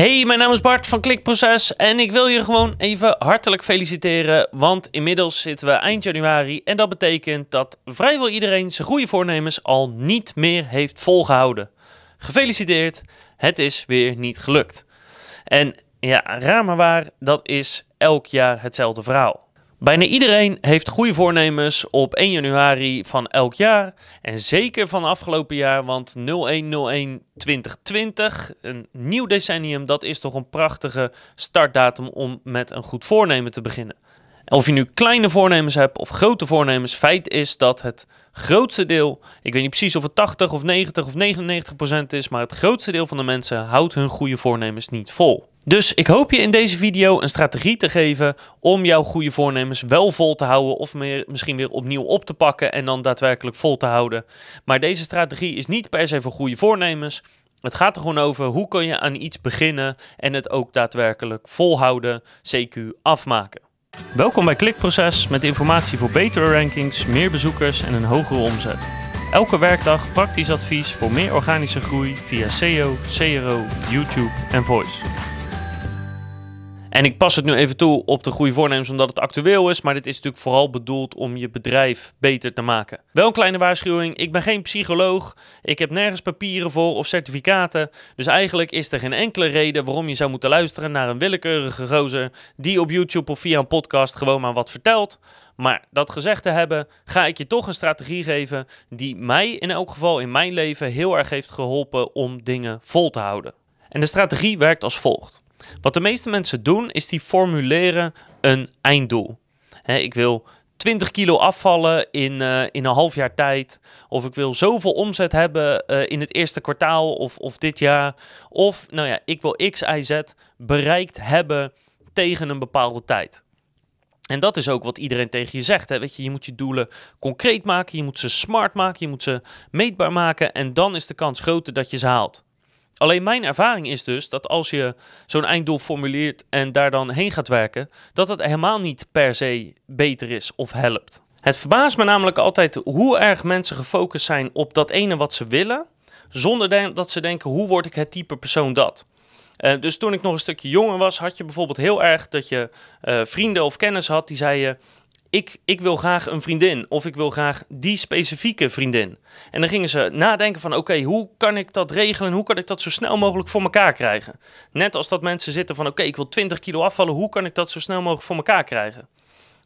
Hey, mijn naam is Bart van Klikproces en ik wil je gewoon even hartelijk feliciteren, want inmiddels zitten we eind januari en dat betekent dat vrijwel iedereen zijn goede voornemens al niet meer heeft volgehouden. Gefeliciteerd, het is weer niet gelukt. En ja, raar maar waar, dat is elk jaar hetzelfde verhaal. Bijna iedereen heeft goede voornemens op 1 januari van elk jaar. En zeker van afgelopen jaar, want 0101-2020, een nieuw decennium, dat is toch een prachtige startdatum om met een goed voornemen te beginnen. Of je nu kleine voornemens hebt of grote voornemens, feit is dat het grootste deel, ik weet niet precies of het 80 of 90 of 99 procent is, maar het grootste deel van de mensen houdt hun goede voornemens niet vol. Dus ik hoop je in deze video een strategie te geven om jouw goede voornemens wel vol te houden of meer, misschien weer opnieuw op te pakken en dan daadwerkelijk vol te houden. Maar deze strategie is niet per se voor goede voornemens. Het gaat er gewoon over hoe kun je aan iets beginnen en het ook daadwerkelijk volhouden, CQ afmaken. Welkom bij Klikproces met informatie voor betere rankings, meer bezoekers en een hogere omzet. Elke werkdag praktisch advies voor meer organische groei via SEO, CRO, YouTube en Voice. En ik pas het nu even toe op de goede voornemens omdat het actueel is. Maar dit is natuurlijk vooral bedoeld om je bedrijf beter te maken. Wel een kleine waarschuwing. Ik ben geen psycholoog. Ik heb nergens papieren voor of certificaten. Dus eigenlijk is er geen enkele reden waarom je zou moeten luisteren naar een willekeurige gozer. Die op YouTube of via een podcast gewoon maar wat vertelt. Maar dat gezegd te hebben, ga ik je toch een strategie geven die mij in elk geval in mijn leven heel erg heeft geholpen om dingen vol te houden. En de strategie werkt als volgt. Wat de meeste mensen doen, is die formuleren een einddoel. ik wil 20 kilo afvallen in, uh, in een half jaar tijd. Of ik wil zoveel omzet hebben uh, in het eerste kwartaal of, of dit jaar. Of, nou ja, ik wil X, Y, Z bereikt hebben tegen een bepaalde tijd. En dat is ook wat iedereen tegen je zegt. Hè? Weet je, je moet je doelen concreet maken, je moet ze smart maken, je moet ze meetbaar maken. En dan is de kans groter dat je ze haalt. Alleen mijn ervaring is dus dat als je zo'n einddoel formuleert en daar dan heen gaat werken, dat het helemaal niet per se beter is of helpt. Het verbaast me namelijk altijd hoe erg mensen gefocust zijn op dat ene wat ze willen, zonder dat ze denken hoe word ik het type persoon dat. Uh, dus toen ik nog een stukje jonger was, had je bijvoorbeeld heel erg dat je uh, vrienden of kennis had die zeiden: ik, ik wil graag een vriendin of ik wil graag die specifieke vriendin. En dan gingen ze nadenken van oké, hoe kan ik dat regelen? Hoe kan ik dat zo snel mogelijk voor elkaar krijgen? Net als dat mensen zitten van oké, ik wil 20 kilo afvallen, hoe kan ik dat zo snel mogelijk voor elkaar krijgen?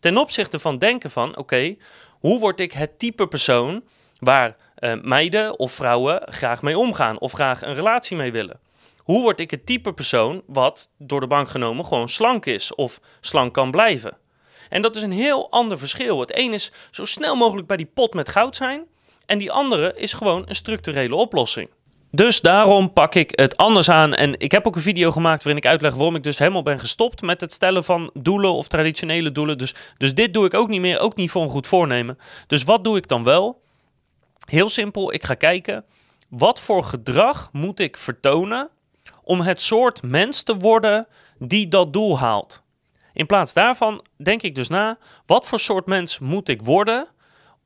Ten opzichte van denken van oké, hoe word ik het type persoon waar uh, meiden of vrouwen graag mee omgaan of graag een relatie mee willen? Hoe word ik het type persoon wat door de bank genomen gewoon slank is of slank kan blijven? En dat is een heel ander verschil. Het een is zo snel mogelijk bij die pot met goud zijn. En die andere is gewoon een structurele oplossing. Dus daarom pak ik het anders aan. En ik heb ook een video gemaakt waarin ik uitleg waarom ik dus helemaal ben gestopt met het stellen van doelen of traditionele doelen. Dus, dus dit doe ik ook niet meer, ook niet voor een goed voornemen. Dus wat doe ik dan wel? Heel simpel, ik ga kijken wat voor gedrag moet ik vertonen om het soort mens te worden die dat doel haalt. In plaats daarvan denk ik dus na, wat voor soort mens moet ik worden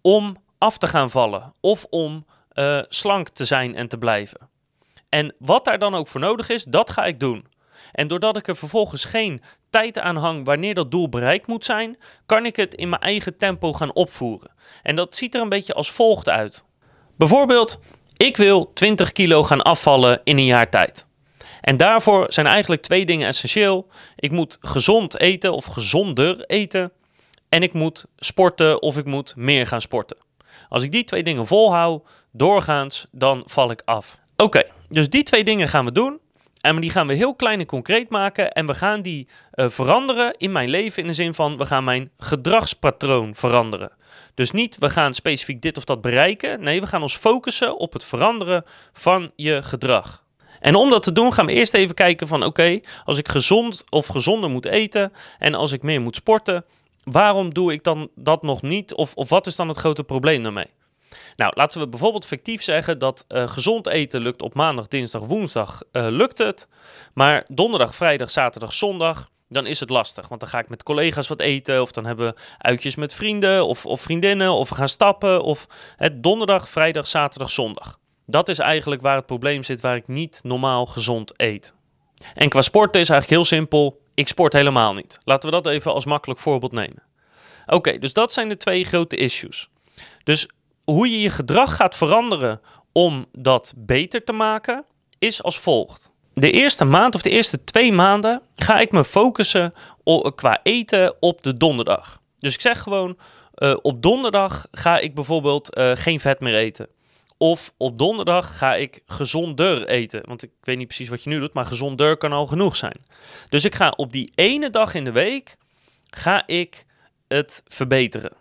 om af te gaan vallen of om uh, slank te zijn en te blijven. En wat daar dan ook voor nodig is, dat ga ik doen. En doordat ik er vervolgens geen tijd aan hang wanneer dat doel bereikt moet zijn, kan ik het in mijn eigen tempo gaan opvoeren. En dat ziet er een beetje als volgt uit. Bijvoorbeeld, ik wil 20 kilo gaan afvallen in een jaar tijd. En daarvoor zijn eigenlijk twee dingen essentieel. Ik moet gezond eten of gezonder eten. En ik moet sporten of ik moet meer gaan sporten. Als ik die twee dingen volhoud, doorgaans, dan val ik af. Oké, dus die twee dingen gaan we doen. En die gaan we heel klein en concreet maken. En we gaan die uh, veranderen in mijn leven in de zin van we gaan mijn gedragspatroon veranderen. Dus niet we gaan specifiek dit of dat bereiken. Nee, we gaan ons focussen op het veranderen van je gedrag. En om dat te doen gaan we eerst even kijken van oké, als ik gezond of gezonder moet eten en als ik meer moet sporten, waarom doe ik dan dat nog niet? Of, of wat is dan het grote probleem daarmee? Nou, laten we bijvoorbeeld fictief zeggen dat uh, gezond eten lukt op maandag, dinsdag, woensdag uh, lukt het. Maar donderdag, vrijdag, zaterdag, zondag, dan is het lastig. Want dan ga ik met collega's wat eten. Of dan hebben we uitjes met vrienden of, of vriendinnen. Of we gaan stappen. Of het donderdag, vrijdag, zaterdag, zondag. Dat is eigenlijk waar het probleem zit, waar ik niet normaal gezond eet. En qua sporten is eigenlijk heel simpel. Ik sport helemaal niet. Laten we dat even als makkelijk voorbeeld nemen. Oké, dus dat zijn de twee grote issues. Dus hoe je je gedrag gaat veranderen om dat beter te maken, is als volgt. De eerste maand of de eerste twee maanden ga ik me focussen qua eten op de donderdag. Dus ik zeg gewoon, uh, op donderdag ga ik bijvoorbeeld uh, geen vet meer eten. Of op donderdag ga ik gezonder eten. Want ik weet niet precies wat je nu doet, maar gezonder kan al genoeg zijn. Dus ik ga op die ene dag in de week, ga ik het verbeteren.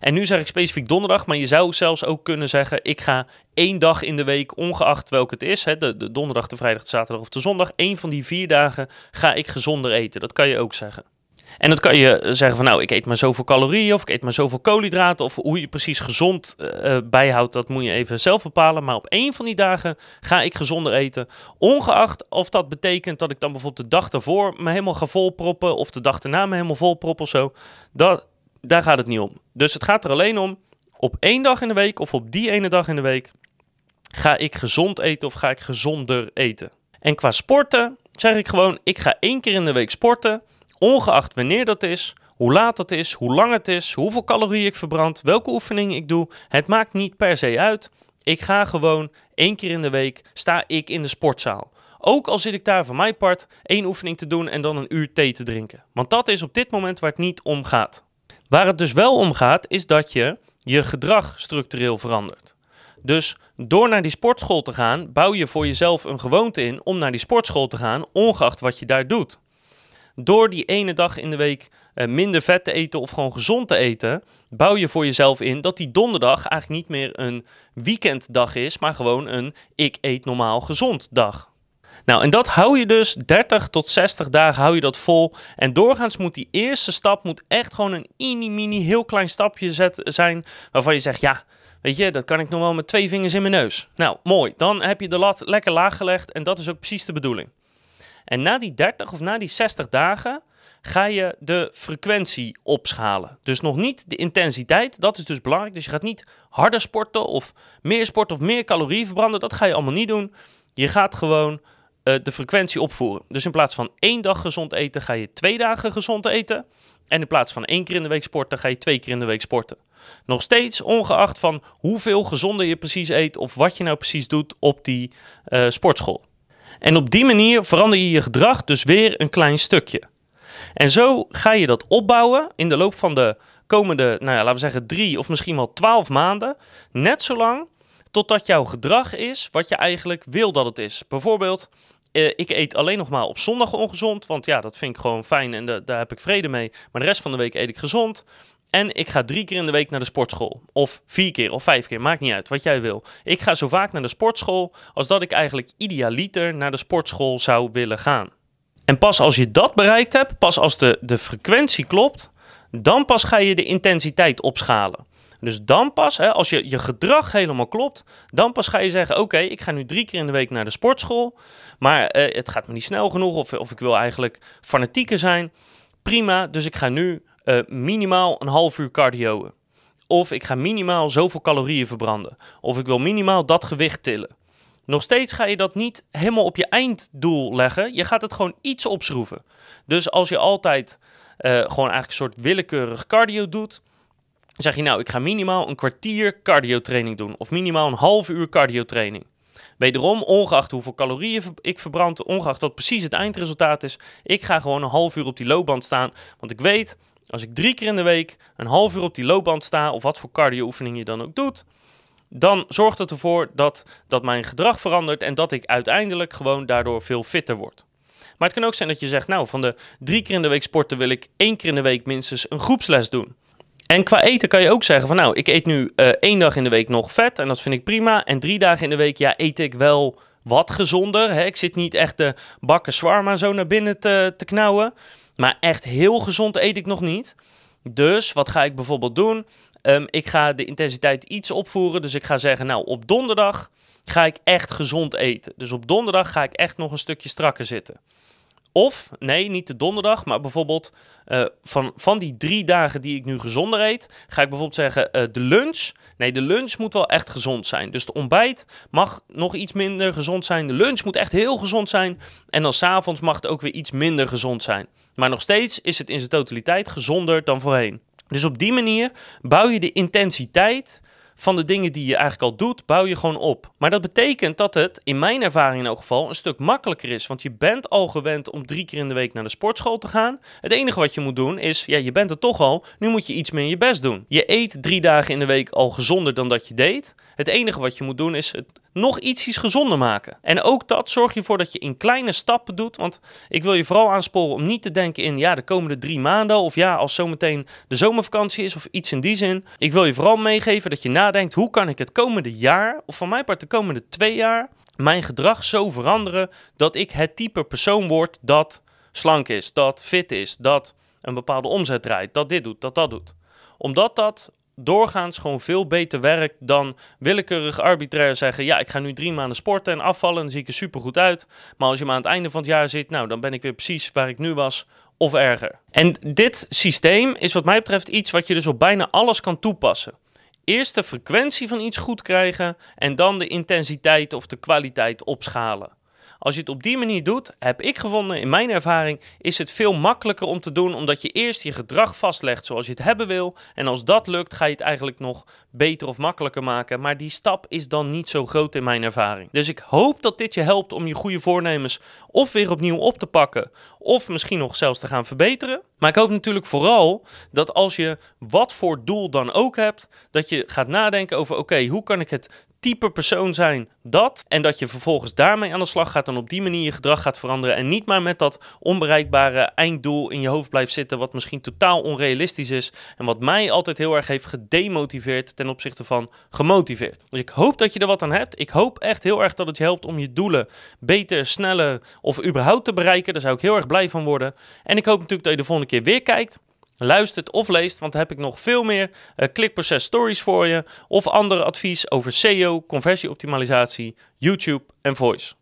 En nu zeg ik specifiek donderdag, maar je zou zelfs ook kunnen zeggen: ik ga één dag in de week, ongeacht welke het is, hè, de, de donderdag, de vrijdag, de zaterdag of de zondag, één van die vier dagen ga ik gezonder eten. Dat kan je ook zeggen. En dat kan je zeggen van nou, ik eet maar zoveel calorieën of ik eet maar zoveel koolhydraten of hoe je precies gezond uh, bijhoudt, dat moet je even zelf bepalen. Maar op één van die dagen ga ik gezonder eten, ongeacht of dat betekent dat ik dan bijvoorbeeld de dag daarvoor me helemaal ga volproppen of de dag daarna me helemaal volproppen of zo. Dat, daar gaat het niet om. Dus het gaat er alleen om, op één dag in de week of op die ene dag in de week ga ik gezond eten of ga ik gezonder eten. En qua sporten zeg ik gewoon, ik ga één keer in de week sporten. Ongeacht wanneer dat is, hoe laat dat is, hoe lang het is, hoeveel calorieën ik verbrand, welke oefeningen ik doe. Het maakt niet per se uit. Ik ga gewoon één keer in de week sta ik in de sportzaal. Ook al zit ik daar van mijn part één oefening te doen en dan een uur thee te drinken. Want dat is op dit moment waar het niet om gaat. Waar het dus wel om gaat, is dat je je gedrag structureel verandert. Dus door naar die sportschool te gaan, bouw je voor jezelf een gewoonte in om naar die sportschool te gaan, ongeacht wat je daar doet door die ene dag in de week uh, minder vet te eten of gewoon gezond te eten, bouw je voor jezelf in dat die donderdag eigenlijk niet meer een weekenddag is, maar gewoon een ik eet normaal gezond dag. Nou, en dat hou je dus 30 tot 60 dagen hou je dat vol. En doorgaans moet die eerste stap moet echt gewoon een mini-mini heel klein stapje zijn waarvan je zegt, ja, weet je, dat kan ik nog wel met twee vingers in mijn neus. Nou, mooi. Dan heb je de lat lekker laag gelegd en dat is ook precies de bedoeling. En na die 30 of na die 60 dagen ga je de frequentie opschalen. Dus nog niet de intensiteit, dat is dus belangrijk. Dus je gaat niet harder sporten of meer sporten of meer calorieën verbranden. Dat ga je allemaal niet doen. Je gaat gewoon uh, de frequentie opvoeren. Dus in plaats van één dag gezond eten, ga je twee dagen gezond eten. En in plaats van één keer in de week sporten, ga je twee keer in de week sporten. Nog steeds ongeacht van hoeveel gezonder je precies eet of wat je nou precies doet op die uh, sportschool. En op die manier verander je je gedrag dus weer een klein stukje. En zo ga je dat opbouwen in de loop van de komende, nou ja, laten we zeggen drie of misschien wel twaalf maanden. Net zolang totdat jouw gedrag is wat je eigenlijk wil dat het is. Bijvoorbeeld, eh, ik eet alleen nog maar op zondag ongezond, want ja, dat vind ik gewoon fijn en daar heb ik vrede mee. Maar de rest van de week eet ik gezond. En ik ga drie keer in de week naar de sportschool. Of vier keer of vijf keer, maakt niet uit, wat jij wil. Ik ga zo vaak naar de sportschool als dat ik eigenlijk idealiter naar de sportschool zou willen gaan. En pas als je dat bereikt hebt, pas als de, de frequentie klopt, dan pas ga je de intensiteit opschalen. Dus dan pas, hè, als je, je gedrag helemaal klopt, dan pas ga je zeggen: Oké, ik ga nu drie keer in de week naar de sportschool. Maar eh, het gaat me niet snel genoeg, of, of ik wil eigenlijk fanatieker zijn. Prima, dus ik ga nu uh, minimaal een half uur cardio. Of ik ga minimaal zoveel calorieën verbranden. Of ik wil minimaal dat gewicht tillen. Nog steeds ga je dat niet helemaal op je einddoel leggen. Je gaat het gewoon iets opschroeven. Dus als je altijd uh, gewoon eigenlijk een soort willekeurig cardio doet, zeg je nou, ik ga minimaal een kwartier cardio training doen. Of minimaal een half uur cardio training. Wederom, ongeacht hoeveel calorieën ik verbrand, ongeacht wat precies het eindresultaat is, ik ga gewoon een half uur op die loopband staan. Want ik weet, als ik drie keer in de week een half uur op die loopband sta, of wat voor cardio-oefening je dan ook doet, dan zorgt het ervoor dat, dat mijn gedrag verandert en dat ik uiteindelijk gewoon daardoor veel fitter word. Maar het kan ook zijn dat je zegt, nou, van de drie keer in de week sporten wil ik één keer in de week minstens een groepsles doen. En qua eten kan je ook zeggen van, nou, ik eet nu uh, één dag in de week nog vet en dat vind ik prima. En drie dagen in de week, ja, eet ik wel wat gezonder. Hè? Ik zit niet echt de bakken zwarma zo naar binnen te, te knauwen. Maar echt heel gezond eet ik nog niet. Dus wat ga ik bijvoorbeeld doen? Um, ik ga de intensiteit iets opvoeren. Dus ik ga zeggen, nou op donderdag ga ik echt gezond eten. Dus op donderdag ga ik echt nog een stukje strakker zitten. Of, nee, niet de donderdag, maar bijvoorbeeld uh, van, van die drie dagen die ik nu gezonder eet, ga ik bijvoorbeeld zeggen uh, de lunch. Nee, de lunch moet wel echt gezond zijn. Dus de ontbijt mag nog iets minder gezond zijn. De lunch moet echt heel gezond zijn. En dan s'avonds mag het ook weer iets minder gezond zijn. Maar nog steeds is het in zijn totaliteit gezonder dan voorheen. Dus op die manier bouw je de intensiteit van de dingen die je eigenlijk al doet, bouw je gewoon op. Maar dat betekent dat het, in mijn ervaring in elk geval, een stuk makkelijker is. Want je bent al gewend om drie keer in de week naar de sportschool te gaan. Het enige wat je moet doen is, ja, je bent er toch al, nu moet je iets meer je best doen. Je eet drie dagen in de week al gezonder dan dat je deed. Het enige wat je moet doen is het nog ietsjes gezonder maken. En ook dat zorg je ervoor dat je in kleine stappen doet. Want ik wil je vooral aansporen om niet te denken in ja, de komende drie maanden. Of ja, als zometeen de zomervakantie is of iets in die zin. Ik wil je vooral meegeven dat je nadenkt hoe kan ik het komende jaar, of van mijn part de komende twee jaar, mijn gedrag zo veranderen dat ik het type persoon word dat slank is, dat fit is, dat een bepaalde omzet draait, dat dit doet, dat dat doet. Omdat dat doorgaans gewoon veel beter werkt dan willekeurig arbitrair zeggen: ja, ik ga nu drie maanden sporten en afvallen, dan zie ik er super goed uit. Maar als je maar aan het einde van het jaar zit, nou, dan ben ik weer precies waar ik nu was of erger. En dit systeem is wat mij betreft iets wat je dus op bijna alles kan toepassen. Eerst de frequentie van iets goed krijgen en dan de intensiteit of de kwaliteit opschalen. Als je het op die manier doet, heb ik gevonden in mijn ervaring, is het veel makkelijker om te doen, omdat je eerst je gedrag vastlegt zoals je het hebben wil. En als dat lukt, ga je het eigenlijk nog beter of makkelijker maken. Maar die stap is dan niet zo groot in mijn ervaring. Dus ik hoop dat dit je helpt om je goede voornemens of weer opnieuw op te pakken, of misschien nog zelfs te gaan verbeteren. Maar ik hoop natuurlijk vooral dat als je wat voor doel dan ook hebt, dat je gaat nadenken over: oké, hoe kan ik het type persoon zijn dat. En dat je vervolgens daarmee aan de slag gaat en op die manier je gedrag gaat veranderen. En niet maar met dat onbereikbare einddoel in je hoofd blijft zitten, wat misschien totaal onrealistisch is. En wat mij altijd heel erg heeft gedemotiveerd ten opzichte van gemotiveerd. Dus ik hoop dat je er wat aan hebt. Ik hoop echt heel erg dat het je helpt om je doelen beter, sneller of überhaupt te bereiken. Daar zou ik heel erg blij van worden. En ik hoop natuurlijk dat je de volgende keer weer kijkt luistert of leest, want heb ik nog veel meer uh, klikproces stories voor je of andere advies over SEO, conversieoptimalisatie, YouTube en voice.